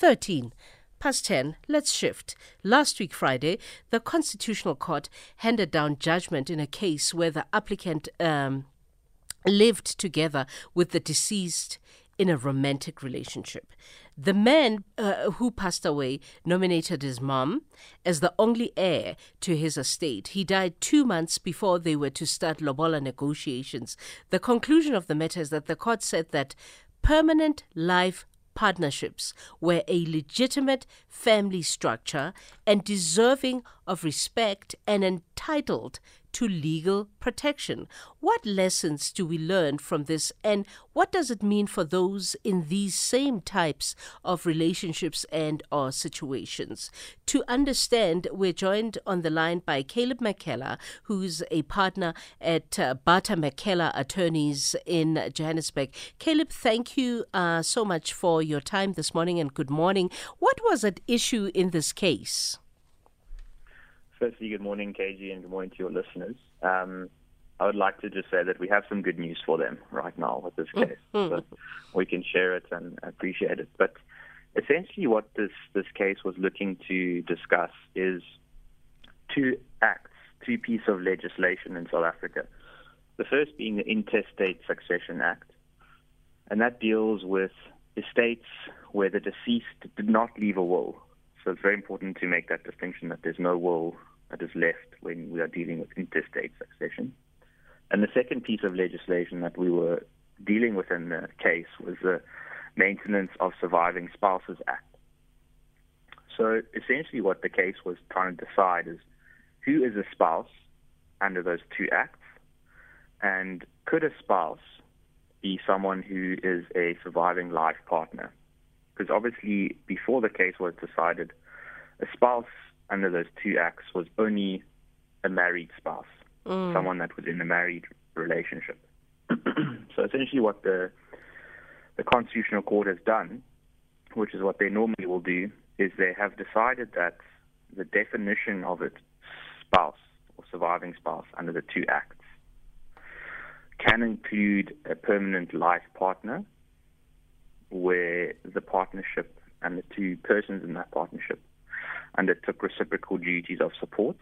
13 past 10, let's shift. Last week, Friday, the Constitutional Court handed down judgment in a case where the applicant um, lived together with the deceased in a romantic relationship. The man uh, who passed away nominated his mom as the only heir to his estate. He died two months before they were to start Lobola negotiations. The conclusion of the matter is that the court said that permanent life partnerships were a legitimate family structure and deserving of respect and entitled to legal protection. What lessons do we learn from this, and what does it mean for those in these same types of relationships and or situations? To understand, we're joined on the line by Caleb McKellar, who's a partner at uh, Barter McKellar Attorneys in Johannesburg. Caleb, thank you uh, so much for your time this morning and good morning. What was at issue in this case? Firstly, good morning, KG, and good morning to your listeners. Um, I would like to just say that we have some good news for them right now with this case. Mm-hmm. So we can share it and appreciate it. But essentially, what this, this case was looking to discuss is two acts, two pieces of legislation in South Africa. The first being the Intestate Succession Act, and that deals with estates where the deceased did not leave a will. So it's very important to make that distinction that there's no will that is left when we are dealing with intestate succession. And the second piece of legislation that we were dealing with in the case was the Maintenance of Surviving Spouses Act. So essentially, what the case was trying to decide is who is a spouse under those two acts, and could a spouse be someone who is a surviving life partner? Because obviously, before the case was decided, a spouse under those two acts was only a married spouse, Mm. someone that was in a married relationship. so essentially, what the the Constitutional Court has done, which is what they normally will do, is they have decided that the definition of it, spouse or surviving spouse, under the two acts, can include a permanent life partner, where the partnership and the two persons in that partnership undertook reciprocal duties of support,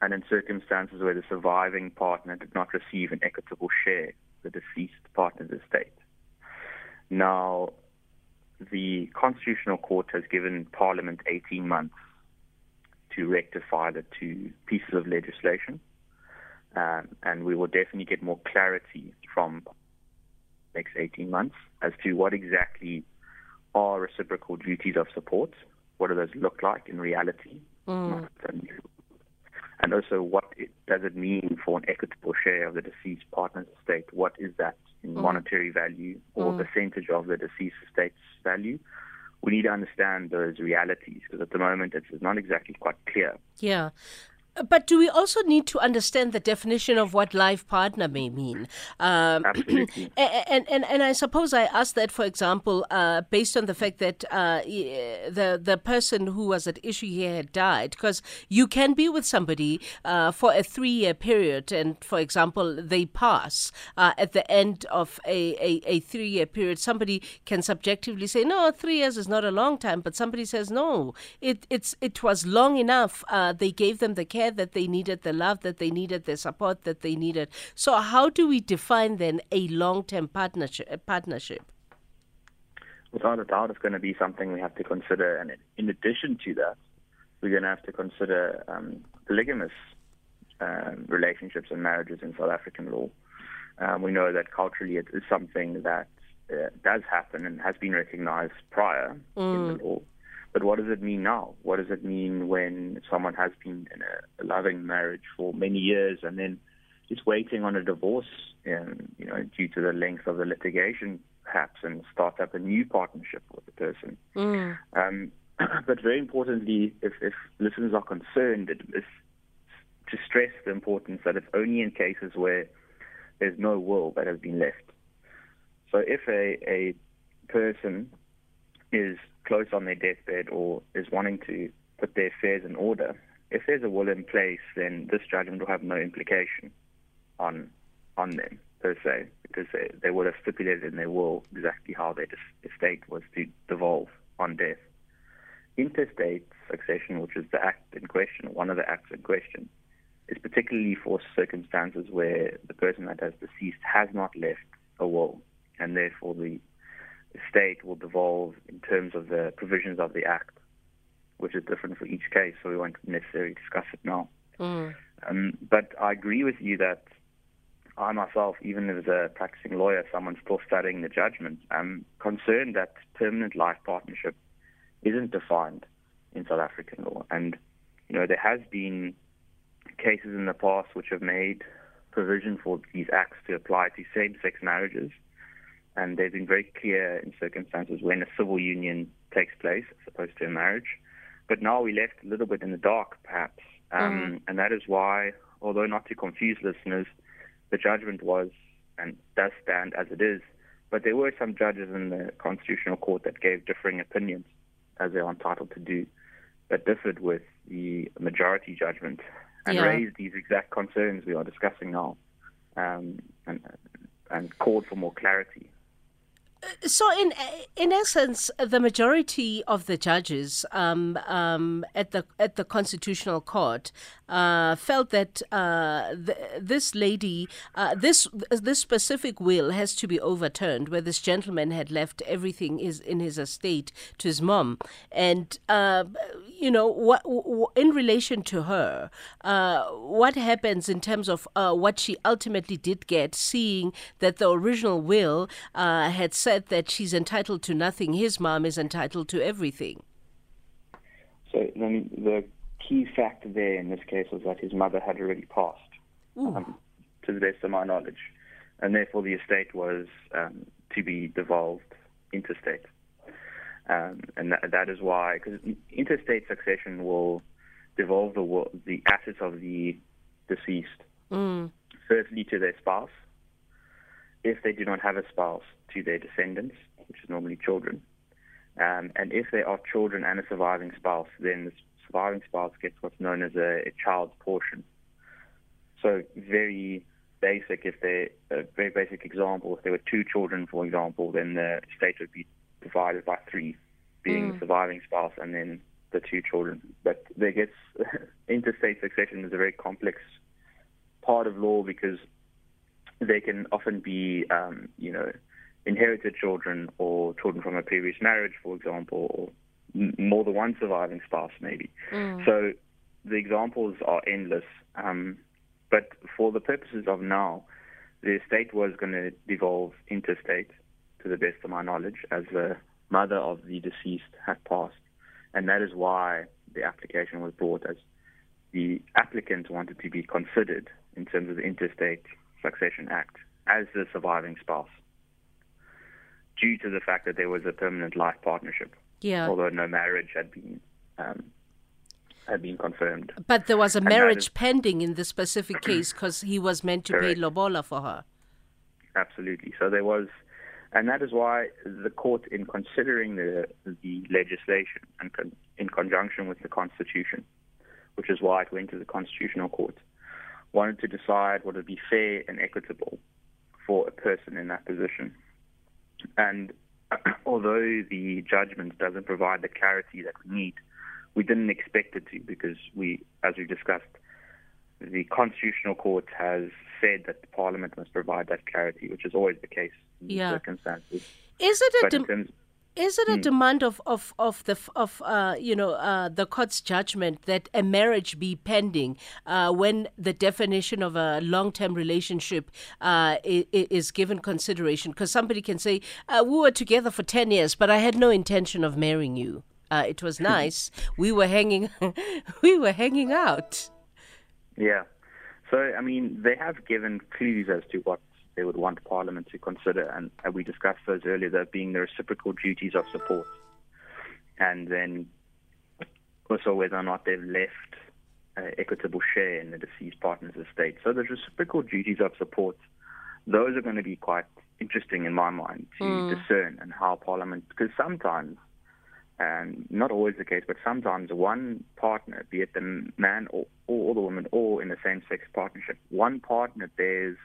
and in circumstances where the surviving partner did not receive an equitable share the deceased partner's estate. Now, the Constitutional Court has given Parliament 18 months to rectify the two pieces of legislation, um, and we will definitely get more clarity from next 18 months as to what exactly are reciprocal duties of support what do those look like in reality? Mm. And also, what it, does it mean for an equitable share of the deceased partner's estate? What is that in Mm. monetary value or Mm. percentage of the deceased estate's value? We need to understand those realities because at the moment it's not exactly quite clear. Yeah. But do we also need to understand the definition of what life partner may mean? Um, Absolutely. and, and, and, I suppose I ask that, for example, uh, based on the fact that uh, the, the person who was at issue here had died, because you can be with somebody uh, for a three year period, and for example, they pass uh, at the end of a, a, a three year period. Somebody can subjectively say, no, three years is not a long time, but somebody says, no, it, it's, it was long enough. Uh, they gave them the care that they needed, the love that they needed, the support that they needed. So, how do we define then a long term partnership? Partnership. Without a doubt, it's going to be something we have to consider. And in addition to that, we're going to have to consider um, polygamous um, relationships and marriages in South African law. Um, we know that culturally it is something that uh, does happen and has been recognized prior in the law. But what does it mean now? What does it mean when someone has been in a, loving marriage for many years and then is waiting on a divorce, um, you know, due to the length of the litigation, perhaps, and start up a new partnership with the person? Mm. Um, but very importantly, if, if listeners are concerned, it is to stress the importance that it's only in cases where there's no will that has been left. So if a, a person is close on their deathbed or is wanting to put their affairs in order, if there's a will in place, then this judgment will have no implication on on them per se, because they, they would have stipulated in their will exactly how their estate was to devolve. on death. Intestate succession, which is the act in question, one of the acts in question, is particularly for circumstances where the person that has not left a will, and therefore the estate will devolve in terms of the provisions of the act, which is different for each case, so we won't necessarily discuss it now. Mm. Um, but I agree with you that I myself, even as a practicing lawyer, someone still studying the judgment, I'm concerned that permanent life partnership isn't defined in South African law. And, you know, there has been cases in the past which have made provision for these acts to apply to same-sex marriages. And they've been very clear in circumstances when a civil union takes place as opposed to a marriage. But now we're left a little bit in the dark, perhaps. Um, mm. And that is why, although not to confuse listeners, the judgment was and does stand as it is. But there were some judges in the Constitutional Court that gave differing opinions, as they are entitled to do, that differed with the majority judgment and yeah. raised these exact concerns we are discussing now um, and, and called for more clarity. So, in in essence, the majority of the judges um, um, at the at the Constitutional Court uh, felt that uh, th- this lady, uh, this this specific will has to be overturned, where this gentleman had left everything is in his estate to his mom, and uh, you know what in relation to her, uh, what happens in terms of uh, what she ultimately did get, seeing that the original will had said that she's entitled to nothing, his mom is entitled to everything. So then the key fact there in this case was that his mother had already passed, um, to the best of my knowledge, and therefore the estate was um, to be devolved intestate. Um, and that, that is why, because intestate succession will devolve the, the assets of the deceased, mm. firstly to their spouse, if they do not have a spouse, to their descendants, which is normally children. Um, and if there are children and a surviving spouse, then the surviving spouse gets what's known as a, a child's portion. So very basic. If they a very basic example, if there were two children, for example, then the estate would be divided by three, being mm. the surviving spouse and then the two children. But there gets intestate succession is a very complex part of law because they can often be, um, you know, inherited children or children from a previous marriage, for example, or more than one surviving spouse, maybe. Mm. So the examples are endless. Um, but for the purposes of now, the estate was going to devolve intestate, to the best of my knowledge, as the mother of the deceased had passed. And that is why the application was brought as the applicant wanted to be considered in terms of the Intestate Succession Act as the surviving spouse due to the fact that there was a permanent life partnership. Yeah. Although no marriage had been um, had been confirmed. But there was a marriage is, pending in this specific case because he was meant to correct. pay lobola for her. Absolutely. So there was, and that is why the court, in considering the the legislation and con, in conjunction with the constitution, which is why it went to the constitutional court, wanted to decide what would be fair and equitable for a person in that position. And although the judgment doesn't provide the clarity that we need, we didn't expect it to because we, as we discussed, the Constitutional Court has said that the Parliament must provide that clarity, which is always the case in yeah. circumstances. Is it a is it a mm. demand of of of the of uh, you know uh, the court's judgment that a marriage be pending uh, when the definition of a long term relationship uh, is, is, given consideration? Because somebody can say uh, we were together for ten years, but I had no intention of marrying you. Uh, it was nice. we were hanging, we were hanging out. Yeah. So I mean, they have given clues as to what they would want Parliament to consider, and, and we discussed those earlier, there being the reciprocal duties of support, and then also whether or not they've left uh, equitable share in the deceased partner's estate. So the reciprocal duties of support, those are going to be quite interesting in my mind to mm. discern and how Parliament, because sometimes, and not always the case, but sometimes one partner, be it the man or, or the woman, or in a same-sex partnership, one partner bears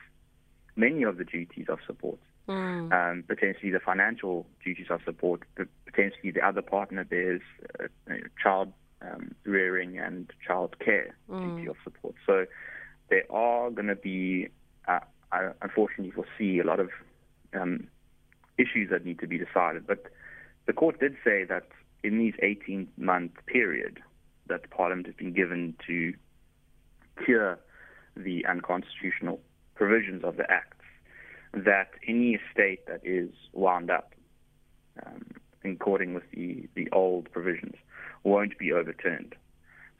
many of the duties of support. Mm. Um, potentially the financial duties of support, potentially the other partner bears uh, child um, rearing and child care mm. duty of support. So there are going to be, uh, I unfortunately foresee a lot of um, issues that need to be decided. But the court did say that in these 18 month period that Parliament has been given to cure the unconstitutional provisions of the Acts, that any estate that is wound up um, in according with the, the old provisions won't be overturned.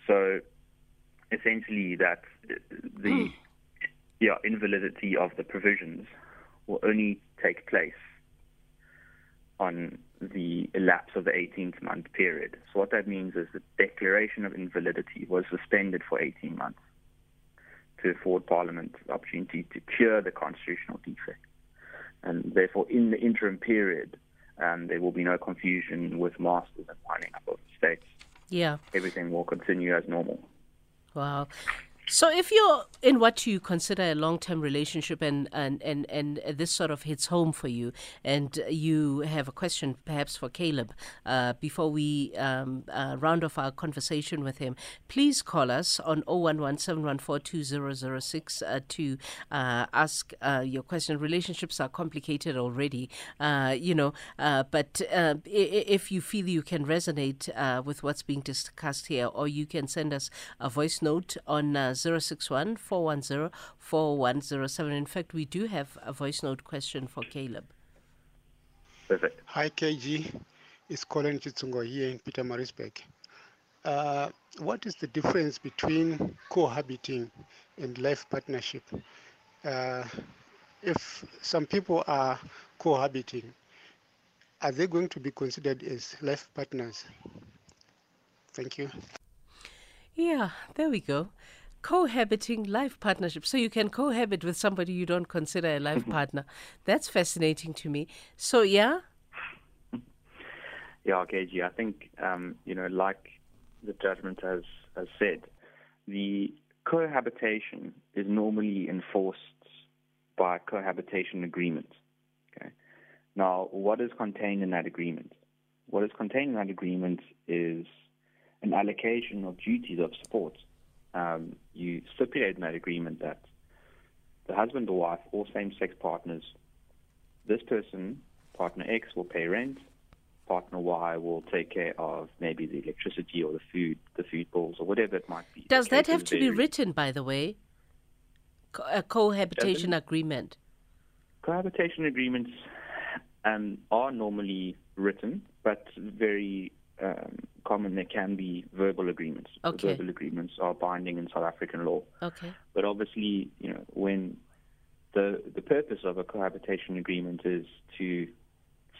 So essentially that the hmm. yeah, invalidity of the provisions will only take place on the elapse of the 18th month period. So what that means is the declaration of invalidity was suspended for 18 months to afford Parliament the opportunity to cure the constitutional defect. And therefore, in the interim period, um, there will be no confusion with masters and winding up of estates. Yeah. Everything will continue as normal. Wow. So, if you're in what you consider a long-term relationship, and, and, and, and this sort of hits home for you, and you have a question perhaps for Caleb uh, before we um, uh, round off our conversation with him, please call us on 011 uh, to uh, ask uh, your question. Relationships are complicated already, uh, you know, but if you feel you can resonate with what's being discussed here, or you can send us a voice note on 061 410 4107. In fact, we do have a voice note question for Caleb. Perfect. Hi, KG. It's Colin Chitsungo here in Pietermaritzburg. Uh, what is the difference between cohabiting and life partnership? Uh, if some people are cohabiting, are they going to be considered as life partners? Thank you. Yeah, there we go cohabiting life partnership. So you can cohabit with somebody you don't consider a life mm-hmm. partner. That's fascinating to me. So yeah. Yeah, KG. I think um, you know, like the judgment has has said, the cohabitation is normally enforced by cohabitation agreement. Okay. Now, what is contained in that agreement? What is contained in that agreement is an allocation of duties of support um, you stipulate in that agreement that the husband or wife or same-sex partners, this person, partner X, will pay rent, partner Y will take care of maybe the electricity or the food, the food bills or whatever it might be. Does that have to be written, by the way? Co- a cohabitation agreement. Cohabitation agreements um, are normally written, but very um, common there can be verbal agreements. Okay. verbal agreements are binding in South African law. Okay. But obviously, you know, when the the purpose of a cohabitation agreement is to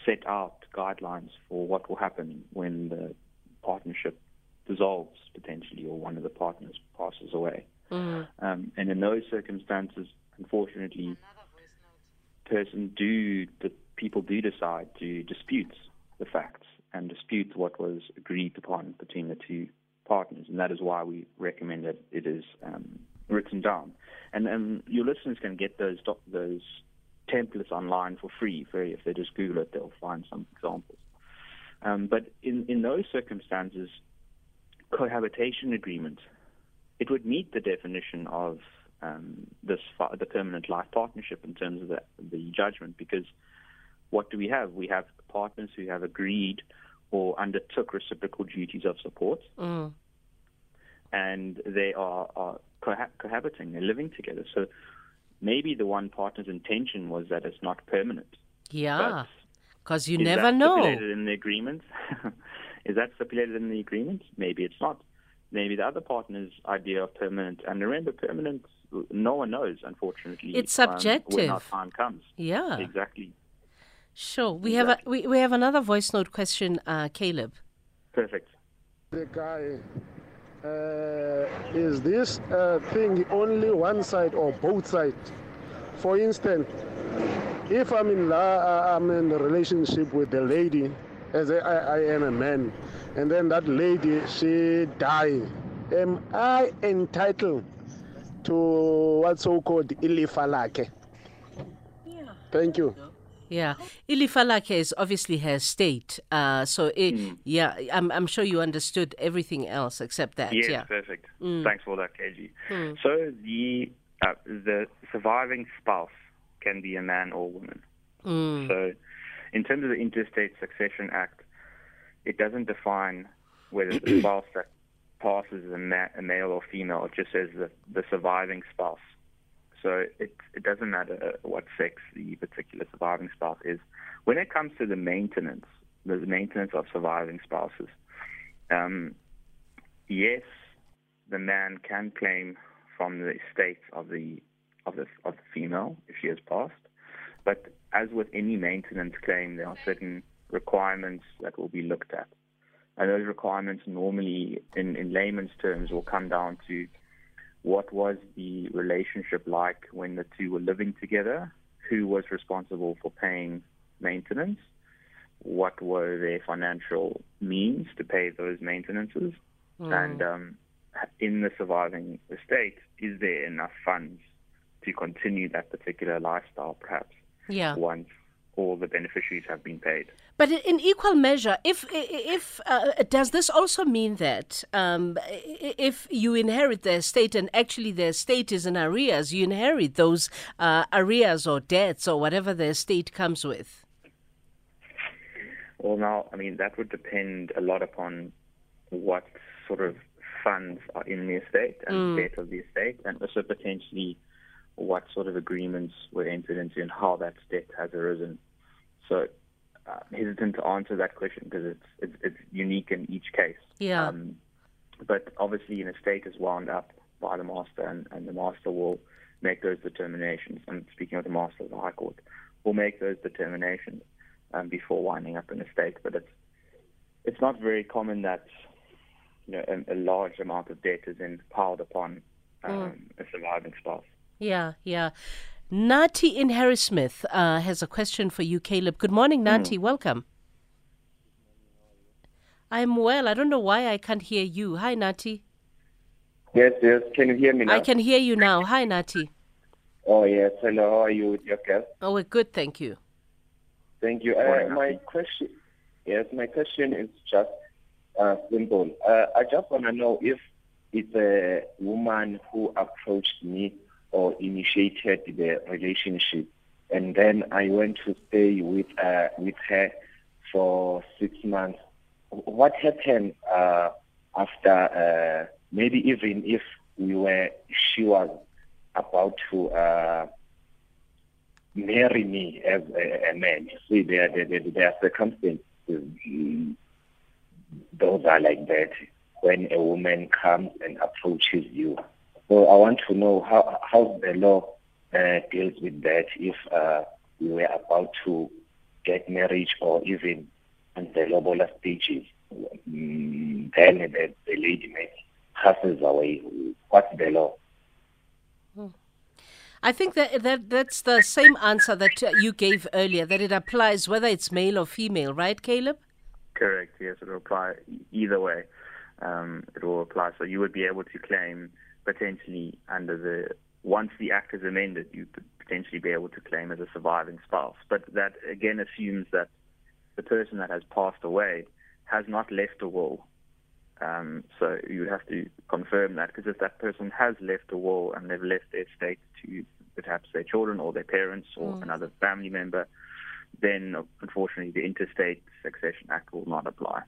set out guidelines for what will happen when the partnership dissolves potentially or one of the partners passes away. Mm-hmm. Um, and in those circumstances, unfortunately, person do the people do decide to dispute the facts and dispute what was agreed upon between the two partners, and that is why we recommend that it is um, written down. And, and your listeners can get those those templates online for free. Very, if they just Google it, they'll find some examples. Um, but in, in those circumstances, cohabitation agreement, it would meet the definition of um, this the permanent life partnership in terms of the, the judgment because what do we have? We have partners who have agreed or undertook reciprocal duties of support. Mm. And they are, are cohabiting, they're living together. So maybe the one partner's intention was that it's not permanent. Yeah, because you never know. Is that Stipulated in the agreement. is that stipulated in the agreement? Maybe it's not. Maybe the other partner's idea of permanent. And remember, permanent, no one knows, unfortunately. It's subjective. Um, when our time comes. Yeah. Exactly. Sure. We exactly. have a we, we have another voice note question, uh, Caleb. Perfect. The guy uh, is this uh, thing only one side or both sides? For instance, if I'm in la, I'm in a relationship with the lady, as I, I am a man, and then that lady she die, am I entitled to what's so called ilifa lakhe? Yeah. Thank you. Yeah, ilifa lakhe is obviously her state. Uh, so it, Hmm. yeah, I'm I'm sure you understood everything else except that. Yes, yeah. perfect. Mm. Thanks for that, KG. Mm. So the uh, the surviving spouse can be a man or woman. Mm. So, in terms of the Intestate Succession Act, it doesn't define whether the spouse that passes is a, ma- a male or female. It just says the, the surviving spouse. So it it doesn't matter what sex the particular surviving spouse is. When it comes to the maintenance, the maintenance of surviving spouses, um, yes, the man can claim from the estate of the of the of the female if she has passed. But as with any maintenance claim, there are certain requirements that will be looked at. And those requirements normally, in, in layman's terms, will come down to what was the relationship like when the two were living together, who was responsible for paying maintenance, what were their financial means to pay those maintenances, and um, in the surviving estate, is there enough funds to continue that particular lifestyle, perhaps, Yeah. once all the beneficiaries have been paid? But in- equal measure, if if uh, does this also mean that um, if you inherit the estate and actually the estate is in arrears, you inherit those uh, arrears or debts or whatever the estate comes with? Well, now, I mean, that would depend a lot upon what sort of funds are in the estate and the debt of the estate, and also potentially what sort of agreements were entered into and how that debt has arisen. So, uh, I'm hesitant to answer that question because it's, it's it's unique in each case. Yeah. Um, but obviously, an estate is wound up by the master, and, and the master will make those determinations. And speaking of the master of the High Court, will make those determinations um, before winding up an estate. But it's it's not very common that you know a, a large amount of debt is then piled upon um, a surviving spouse. Yeah, yeah. Nati in Harrismith uh, has a question for you, Caleb. Good morning, Nati. Welcome. I'm well. I don't know why I can't hear you. Hi, Nati. Yes, yes. Can you hear me now? I can hear you now. Hi, Nati. Oh, yes. Hello. How are you with your guest? Oh, we're good, thank you. Thank you. Uh, my question, yes, my question is just uh, simple. Uh, I just want to know if it's a woman who approached me or initiated the relationship, and then I went to stay with uh, with her for six months. What happened uh, after? Uh, maybe even if we were, she was about to. Uh, marry me as a, a man. You see, there, there, there, there are circumstances. Those are like that when a woman comes and approaches you. So I want to know how how the law uh, deals with that if uh, we were about to get married or even on the lobola stages. Mm, then the, the lady passes away. What's the law? I think that, that that's the same answer that uh, you gave earlier, that it applies whether it's male or female, right, Caleb? Correct. Yes, it will apply either way. Um, it will apply. So you would be able to claim potentially under the once the act is amended, you could potentially be able to claim as a surviving spouse. But that again assumes that the person that has passed away has not left a will. Um, so you would have to confirm that because if that person has left a will and they've left their estate to perhaps their children or their parents or another family member, then unfortunately the Intestate Succession Act will not apply.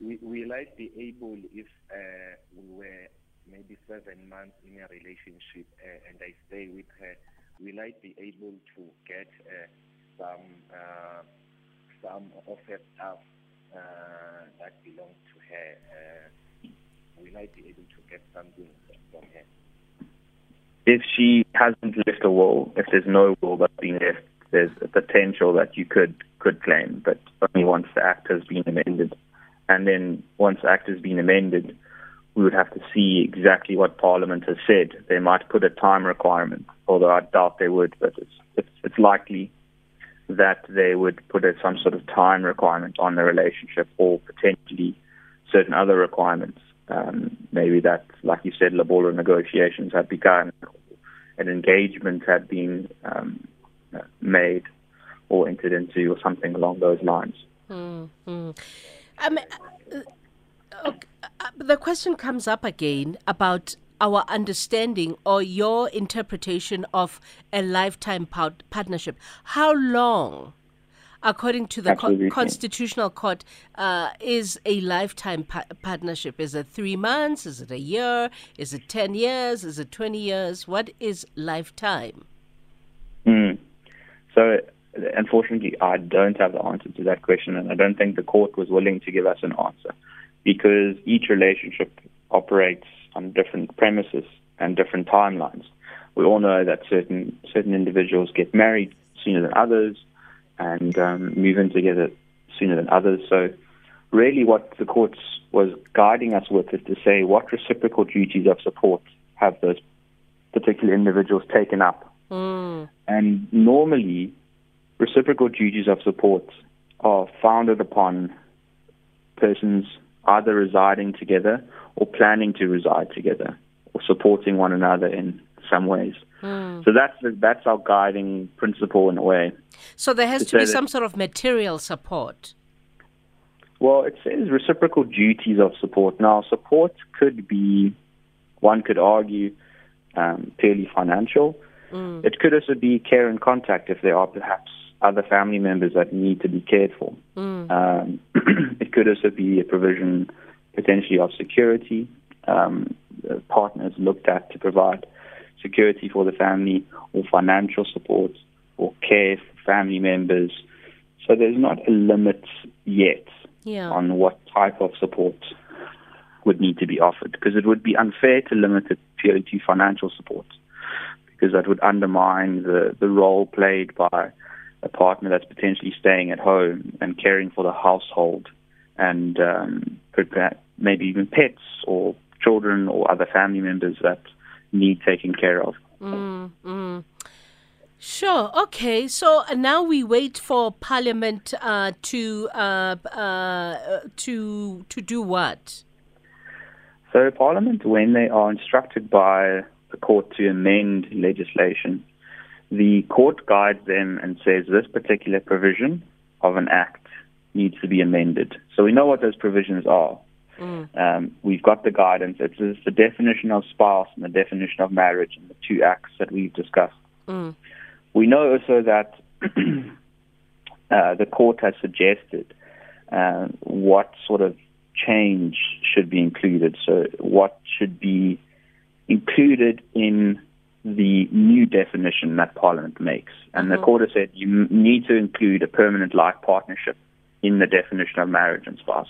We, will I be able, if uh, we were maybe seven months in a relationship uh, and I stay with her, will I be able to get uh, some uh, some of her stuff uh, that belongs to her? Uh, will I be able to get something from her? If she hasn't left a will, if there's no will that's been left, there's a potential that you could could claim, but only once the act has been amended. And then once the act has been amended, we would have to see exactly what Parliament has said. They might put a time requirement, although I doubt they would, but it's it's, it's likely that they would put a, some sort of time requirement on the relationship or potentially certain other requirements. Um, maybe that, like you said, Lobola negotiations had begun, an engagement had been um, made. or entered into or something along those lines. Mm-hmm. Um, okay, uh, the question comes up again about our understanding or your interpretation of a lifetime partnership. How long, according to the co- Constitutional Court, uh, is a lifetime pa- partnership? Is it three months? Is it a year? Is it 10 years? Is it 20 years? What is lifetime? Mm. So, unfortunately, I don't have the answer to that question, and I don't think the court was willing to give us an answer because each relationship operates on different premises and different timelines. We all know that certain certain individuals get married sooner than others and um, move in together sooner than others. So, really, what the courts was guiding us with is to say what reciprocal duties of support have those particular individuals taken up. Mm. And normally, reciprocal duties of support are founded upon persons either residing together or planning to reside together or supporting one another in some ways. Mm. So that's the, that's our guiding principle in a way. So there has to, to be some sort of material support. Well, it says reciprocal duties of support. Now, support could be, one could argue, um, purely financial. Mm. It could also be care and contact if there are perhaps other family members that need to be cared for. Mm. Um, it could also be a provision potentially of security. Um, partners looked at to provide security for the family or financial support or care for family members. So there's not a limit yet yeah. on what type of support would need to be offered because it would be unfair to limit it purely to financial support because that would undermine the, the role played by a partner that's potentially staying at home and caring for the household and um, maybe even pets or children or other family members that need taking care of. Mm, mm. Sure. Okay. So uh, now we wait for Parliament uh, to uh, uh, to to do what? So Parliament, when they are instructed by the court to amend legislation, the court guides them and says this particular provision of an act needs to be amended. So we know what those provisions are. Mm. Um, we've got the guidance. It's, it's, the definition of spouse and the definition of marriage and the two acts that we've discussed. Mm. We know also that uh, the court has suggested uh, what sort of change should be included. So, what should be included in the new definition that Parliament makes. And mm-hmm. the court has said you need to include a permanent life partnership in the definition of marriage and spouse.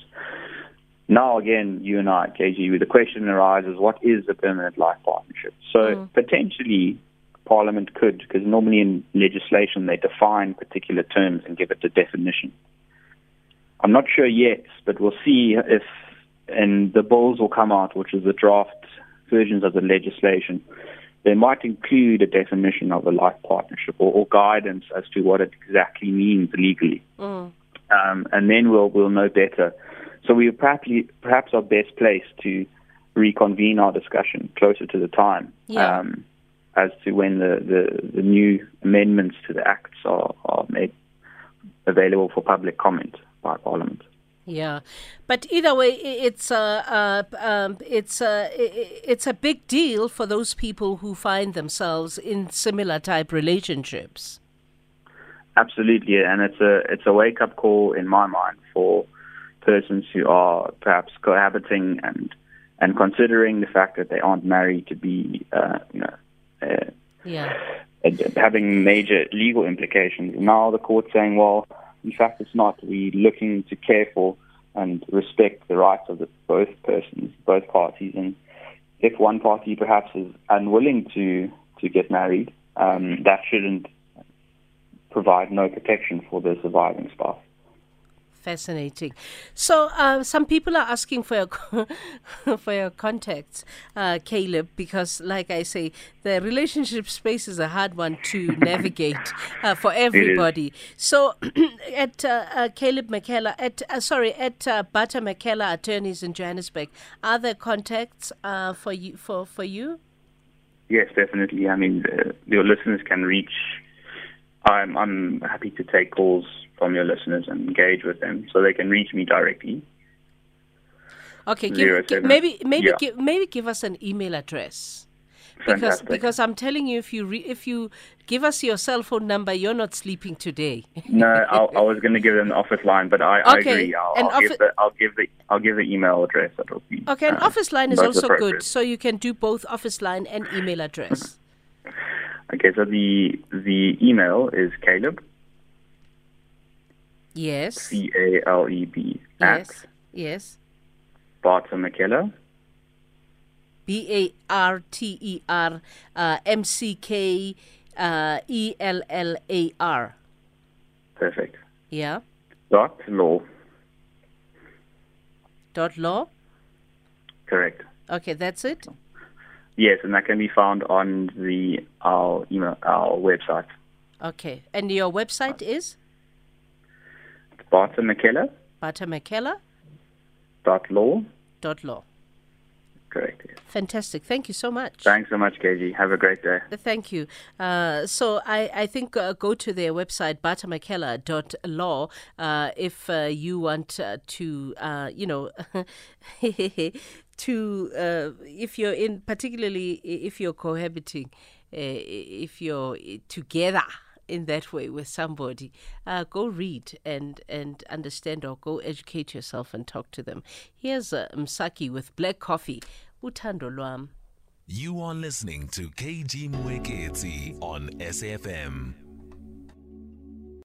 Now, again, you and I, KG, the question arises what is a permanent life partnership? So, mm. potentially, Parliament could, because normally in legislation they define particular terms and give it a definition. I'm not sure yet, but we'll see if, and the bills will come out, which is the draft versions of the legislation they might include a definition of a life partnership or, or guidance as to what it exactly means legally. Mm. Um, and then we'll we'll know better. So we are perhaps perhaps are best placed to reconvene our discussion closer to the time yeah. um, as to when the, the, the new amendments to the acts are, are made available for public comment by Parliament. Yeah, but either way, it's a uh, um, it's a it's a big deal for those people who find themselves in similar type relationships. Absolutely, and it's a it's a wake up call in my mind for persons who are perhaps cohabiting and and considering the fact that they aren't married to be uh, you know uh, yeah having major legal implications. Now the court saying, well, in fact, it's not. We're looking to care for and respect the rights of the, both persons, both parties. And if one party perhaps is unwilling to, to get married, um, that shouldn't provide no protection for the surviving spouse. Fascinating. So, uh, some people are asking for your for your contacts, uh, Caleb, because, like I say, the relationship space is a hard one to navigate uh, for everybody. So, at uh, uh, Caleb McKellar, at uh, sorry, at uh, Barter McKellar Attorneys in Johannesburg, are there contacts for you for for you? Yes, definitely. I mean, your listeners can reach I'm I'm happy to take calls from your listeners and engage with them, so they can reach me directly. Okay, Zero give, maybe maybe Yeah. give, maybe give us an email address. Because Fantastic. because I'm telling you, if you re, if you give us your cell phone number, you're not sleeping today. no, I, I was going to give them the office line, but I, I Okay, agree. I'll, I'll give the I'll give the I'll give the email address. That'll be Okay, an uh, office line is also good, so you can do both office line and email address. Okay, so the the email is Caleb Yes. C A L E B Yes. Yes. Barter McKellar B A R T E R uh, M C K E L L A R. perfect Yeah. dot law Dot law. correct. Okay, that's it. Yes, and that can be found on the our email our website. Okay, and your website is It's Barter McKellar dot law dot law. correct. Yes. Fantastic. Thank you so much. Thanks so much, KG. Have a great day. Thank you. Uh, so I, I think uh, go to their website, bartermckellar.law, uh, if uh, you want uh, to, uh, you know, to, uh, if you're in, particularly if you're cohabiting, uh, if you're together in that way with somebody, uh, go read and, and understand or go educate yourself and talk to them. Here's uh, Msaki with black coffee. Uthando lwam. You are listening to KG Mwekezi on SFM.